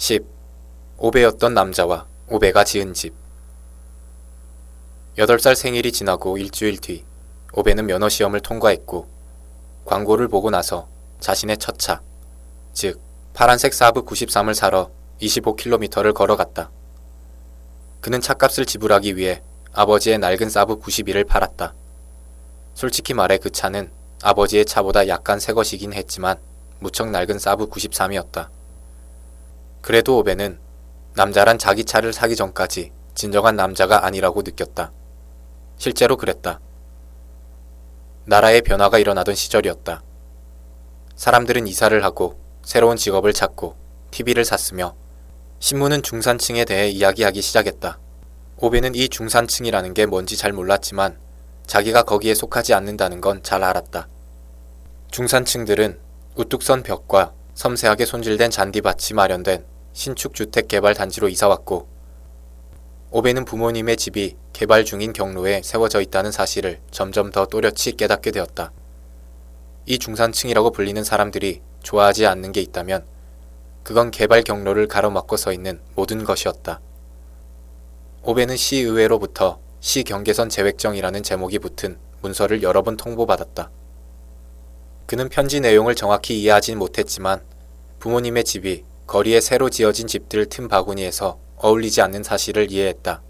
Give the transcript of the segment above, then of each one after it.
10. 오베였던 남자와 오베가 지은 집. 8살 생일이 지나고 일주일 뒤, 오베는 면허 시험을 통과했고, 광고를 보고 나서 자신의 첫 차, 즉, 파란색 사브 93을 사러 25km를 걸어갔다. 그는 차값을 지불하기 위해 아버지의 낡은 사브 91을 팔았다. 솔직히 말해 그 차는 아버지의 차보다 약간 새 것이긴 했지만 무척 낡은 사브 93이었다. 그래도 오베는 남자란 자기 차를 사기 전까지 진정한 남자가 아니라고 느꼈다. 실제로 그랬다. 나라의 변화가 일어나던 시절이었다. 사람들은 이사를 하고 새로운 직업을 찾고 TV를 샀으며 신문은 중산층에 대해 이야기하기 시작했다. 오베는 이 중산층이라는 게 뭔지 잘 몰랐지만 자기가 거기에 속하지 않는다는 건 잘 알았다. 중산층들은 우뚝 선 벽과 섬세하게 손질된 잔디밭이 마련된 신축 주택 개발 단지로 이사왔고 오베는 부모님의 집이 개발 중인 경로에 세워져 있다는 사실을 점점 더 또렷이 깨닫게 되었다. 이 중산층이라고 불리는 사람들이 좋아하지 않는 게 있다면 그건 개발 경로를 가로막고 서 있는 모든 것이었다. 오베는 시의회로부터 시 경계선 재획정이라는 제목이 붙은 문서를 여러 번 통보받았다. 그는 편지 내용을 정확히 이해하진 못했지만 부모님의 집이 거리에 새로 지어진 집들 틈 바구니에서 어울리지 않는 사실을 이해했다.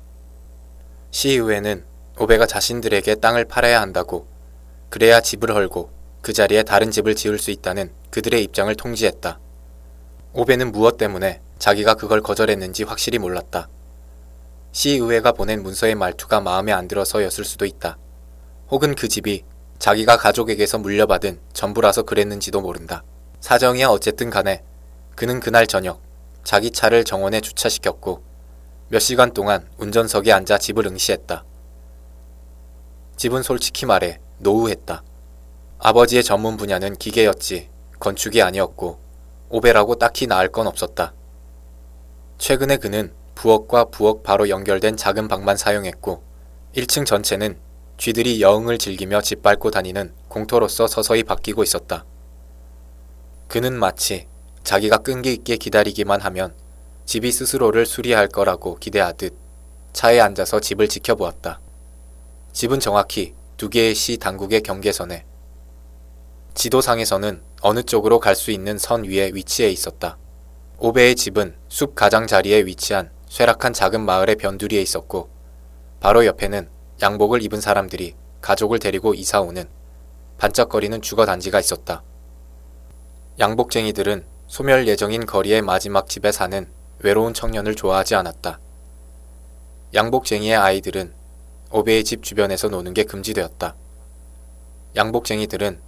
시의회는 오베가 자신들에게 땅을 팔아야 한다고 그래야 집을 헐고 그 자리에 다른 집을 지을 수 있다는 그들의 입장을 통지했다. 오베는 무엇 때문에 자기가 그걸 거절했는지 확실히 몰랐다. 시의회가 보낸 문서의 말투가 마음에 안 들어서였을 수도 있다. 혹은 그 집이 자기가 가족에게서 물려받은 전부라서 그랬는지도 모른다. 사정이야 어쨌든 간에 그는 그날 저녁 자기 차를 정원에 주차시켰고 몇 시간 동안 운전석에 앉아 집을 응시했다. 집은 솔직히 말해 노후했다. 아버지의 전문 분야는 기계였지 건축이 아니었고 오베라고 딱히 나을 건 없었다. 최근에 그는 부엌과 부엌 바로 연결된 작은 방만 사용했고 1층 전체는 쥐들이 여흥을 즐기며 짓밟고 다니는 공터로서 서서히 바뀌고 있었다. 그는 마치 자기가 끈기 있게 기다리기만 하면 집이 스스로를 수리할 거라고 기대하듯 차에 앉아서 집을 지켜보았다. 집은 정확히 두 개의 시 당국의 경계선에 지도상에서는 어느 쪽으로 갈 수 있는 선 위에 위치해 있었다. 오베의 집은 숲 가장자리에 위치한 쇠락한 작은 마을의 변두리에 있었고 바로 옆에는 양복을 입은 사람들이 가족을 데리고 이사 오는 반짝거리는 주거 단지가 있었다. 양복쟁이들은 소멸 예정인 거리의 마지막 집에 사는 외로운 청년을 좋아하지 않았다. 양복쟁이의 아이들은 오베의 집 주변에서 노는 게 금지되었다. 양복쟁이들은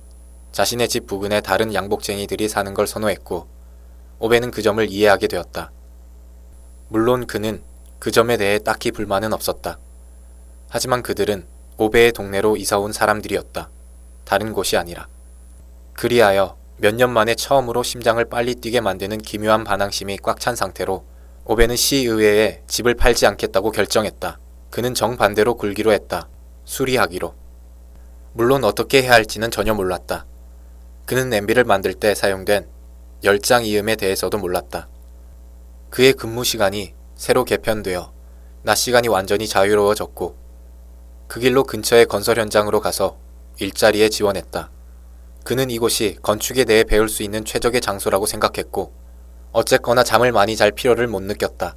자신의 집 부근에 다른 양복쟁이들이 사는 걸 선호했고 오베는 그 점을 이해하게 되었다. 물론 그는 그 점에 대해 딱히 불만은 없었다. 하지만 그들은 오베의 동네로 이사 온 사람들이었다. 다른 곳이 아니라. 그리하여 몇 년 만에 처음으로 심장을 빨리 뛰게 만드는 기묘한 반항심이 꽉 찬 상태로 오베는 시의회에 집을 팔지 않겠다고 결정했다. 그는 정반대로 굴기로 했다. 수리하기로. 물론 어떻게 해야 할지는 전혀 몰랐다. 그는 냄비를 만들 때 사용된 열장 이음에 대해서도 몰랐다. 그의 근무 시간이 새로 개편되어 낮 시간이 완전히 자유로워졌고 그 길로 근처의 건설 현장으로 가서 일자리에 지원했다. 그는 이곳이 건축에 대해 배울 수 있는 최적의 장소라고 생각했고 어쨌거나 잠을 많이 잘 필요를 못 느꼈다.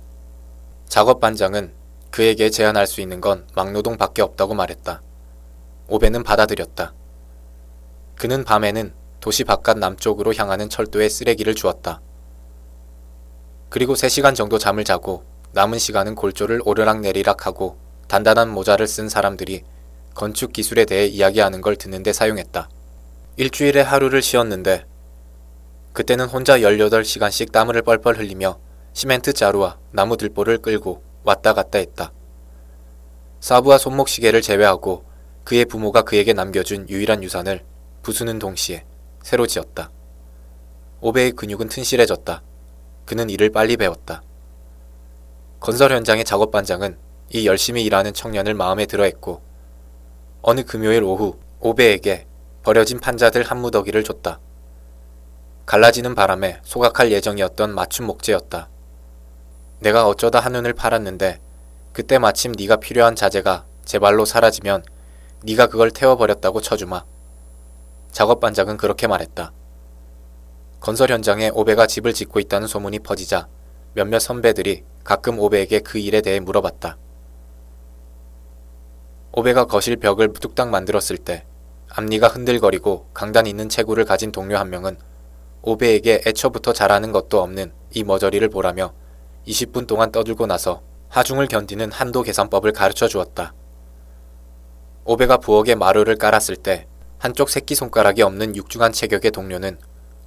작업 반장은 그에게 제안할 수 있는 건 막노동밖에 없다고 말했다. 오베는 받아들였다. 그는 밤에는 도시 바깥 남쪽으로 향하는 철도에 쓰레기를 주었다. 그리고 3시간 정도 잠을 자고 남은 시간은 골조를 오르락내리락 하고 단단한 모자를 쓴 사람들이 건축 기술에 대해 이야기하는 걸 듣는데 사용했다. 일주일에 하루를 쉬었는데 그때는 혼자 18시간씩 땀을 뻘뻘 흘리며 시멘트 자루와 나무 들보를 끌고 왔다 갔다 했다. 사부와 손목시계를 제외하고 그의 부모가 그에게 남겨준 유일한 유산을 부수는 동시에 새로 지었다. 오베의 근육은 튼실해졌다. 그는 일을 빨리 배웠다. 건설 현장의 작업 반장은 이 열심히 일하는 청년을 마음에 들어 했고 어느 금요일 오후 오베에게 버려진 판자들 한 무더기를 줬다. 갈라지는 바람에 소각할 예정이었던 맞춤 목재였다. 내가 어쩌다 한눈을 팔았는데 그때 마침 네가 필요한 자재가 제 발로 사라지면 네가 그걸 태워버렸다고 쳐주마. 작업 반장은 그렇게 말했다. 건설 현장에 오베가 집을 짓고 있다는 소문이 퍼지자 몇몇 선배들이 가끔 오베에게 그 일에 대해 물어봤다. 오베가 거실 벽을 뚝딱 만들었을 때 앞니가 흔들거리고 강단 있는 체구를 가진 동료 한 명은 오베에게 애초부터 잘하는 것도 없는 이 머저리를 보라며 20분 동안 떠들고 나서 하중을 견디는 한도 계산법을 가르쳐 주었다. 오베가 부엌에 마루를 깔았을 때 한쪽 새끼손가락이 없는 육중한 체격의 동료는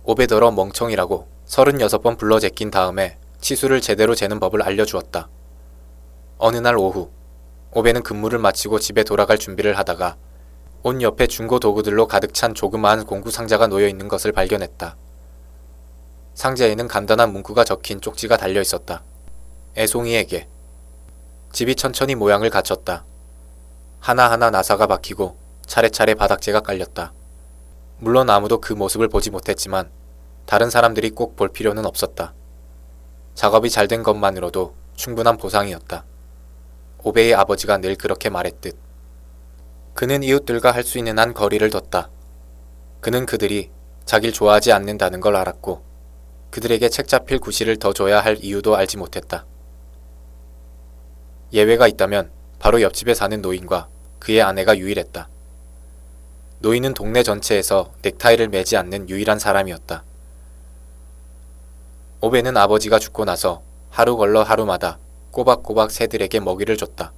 오베더러 멍청이라고 36번 불러 제낀 다음에 치수를 제대로 재는 법을 알려주었다. 어느 날 오후 오베는 근무를 마치고 집에 돌아갈 준비를 하다가 옷 옆에 중고 도구들로 가득 찬 조그마한 공구 상자가 놓여 있는 것을 발견했다. 상자에는 간단한 문구가 적힌 쪽지가 달려 있었다. 애송이에게. 집이 천천히 모양을 갖췄다. 하나하나 나사가 박히고 차례차례 바닥재가 깔렸다. 물론 아무도 그 모습을 보지 못했지만 다른 사람들이 꼭 볼 필요는 없었다. 작업이 잘 된 것만으로도 충분한 보상이었다. 오베의 아버지가 늘 그렇게 말했듯. 그는 이웃들과 할 수 있는 한 거리를 뒀다. 그는 그들이 자길 좋아하지 않는다는 걸 알았고 그들에게 책 잡힐 구실을 더 줘야 할 이유도 알지 못했다. 예외가 있다면 바로 옆집에 사는 노인과 그의 아내가 유일했다. 노인은 동네 전체에서 넥타이를 매지 않는 유일한 사람이었다. 오베는 아버지가 죽고 나서 하루 걸러 하루마다 꼬박꼬박 새들에게 먹이를 줬다.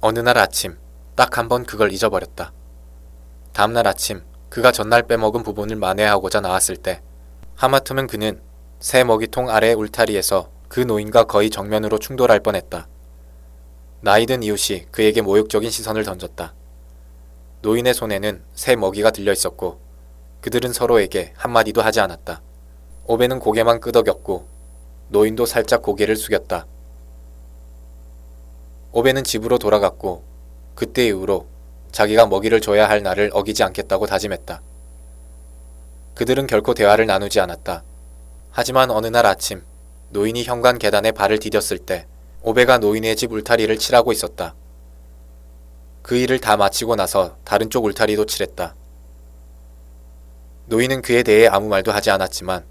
어느 날 아침 딱 한 번 그걸 잊어버렸다. 다음날 아침 그가 전날 빼먹은 부분을 만회하고자 나왔을 때 하마터면 그는 새 먹이통 아래 울타리에서 그 노인과 거의 정면으로 충돌할 뻔했다. 나이든 이웃이 그에게 모욕적인 시선을 던졌다. 노인의 손에는 새 먹이가 들려 있었고 그들은 서로에게 한마디도 하지 않았다. 오베는 고개만 끄덕였고 노인도 살짝 고개를 숙였다. 오베는 집으로 돌아갔고 그때 이후로 자기가 먹이를 줘야 할 날을 어기지 않겠다고 다짐했다. 그들은 결코 대화를 나누지 않았다. 하지만 어느 날 아침 노인이 현관 계단에 발을 디뎠을 때 오베가 노인의 집 울타리를 칠하고 있었다. 그 일을 다 마치고 나서 다른 쪽 울타리도 칠했다. 노인은 그에 대해 아무 말도 하지 않았지만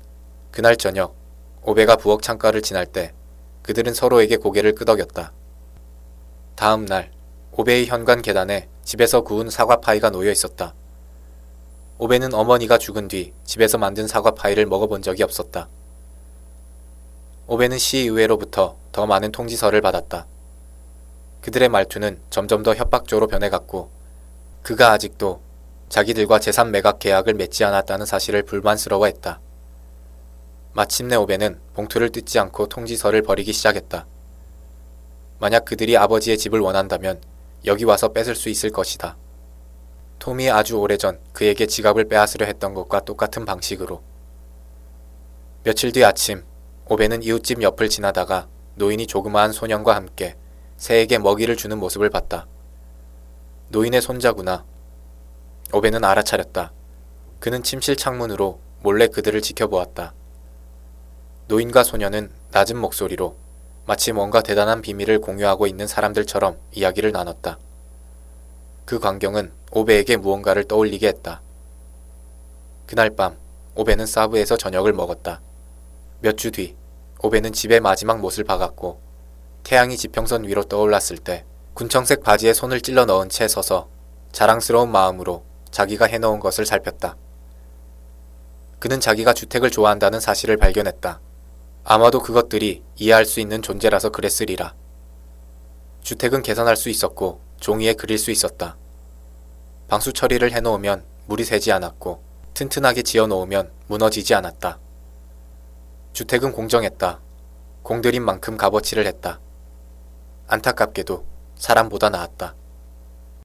그날 저녁 오베가 부엌 창가를 지날 때 그들은 서로에게 고개를 끄덕였다. 다음 날 오베의 현관 계단에 집에서 구운 사과 파이가 놓여 있었다. 오베는 어머니가 죽은 뒤 집에서 만든 사과 파이를 먹어본 적이 없었다. 오베는 시의회로부터 더 많은 통지서를 받았다. 그들의 말투는 점점 더 협박조로 변해갔고 그가 아직도 자기들과 재산 매각 계약을 맺지 않았다는 사실을 불만스러워했다. 마침내 오베는 봉투를 뜯지 않고 통지서를 버리기 시작했다. 만약 그들이 아버지의 집을 원한다면 여기 와서 뺏을 수 있을 것이다. 톰이 아주 오래전 그에게 지갑을 빼앗으려 했던 것과 똑같은 방식으로. 며칠 뒤 아침, 오베는 이웃집 옆을 지나다가 노인이 조그마한 소년과 함께 새에게 먹이를 주는 모습을 봤다. 노인의 손자구나. 오베는 알아차렸다. 그는 침실 창문으로 몰래 그들을 지켜보았다. 노인과 소녀는 낮은 목소리로 마치 뭔가 대단한 비밀을 공유하고 있는 사람들처럼 이야기를 나눴다. 그 광경은 오베에게 무언가를 떠올리게 했다. 그날 밤 오베는 사브에서 저녁을 먹었다. 몇 주 뒤 오베는 집에 마지막 못을 박았고 태양이 지평선 위로 떠올랐을 때 군청색 바지에 손을 찔러 넣은 채 서서 자랑스러운 마음으로 자기가 해놓은 것을 살폈다. 그는 자기가 주택을 좋아한다는 사실을 발견했다. 아마도 그것들이 이해할 수 있는 존재라서 그랬으리라. 주택은 개선할 수 있었고 종이에 그릴 수 있었다. 방수 처리를 해놓으면 물이 새지 않았고 튼튼하게 지어놓으면 무너지지 않았다. 주택은 공정했다. 공들인 만큼 값어치를 했다. 안타깝게도 사람보다 나았다.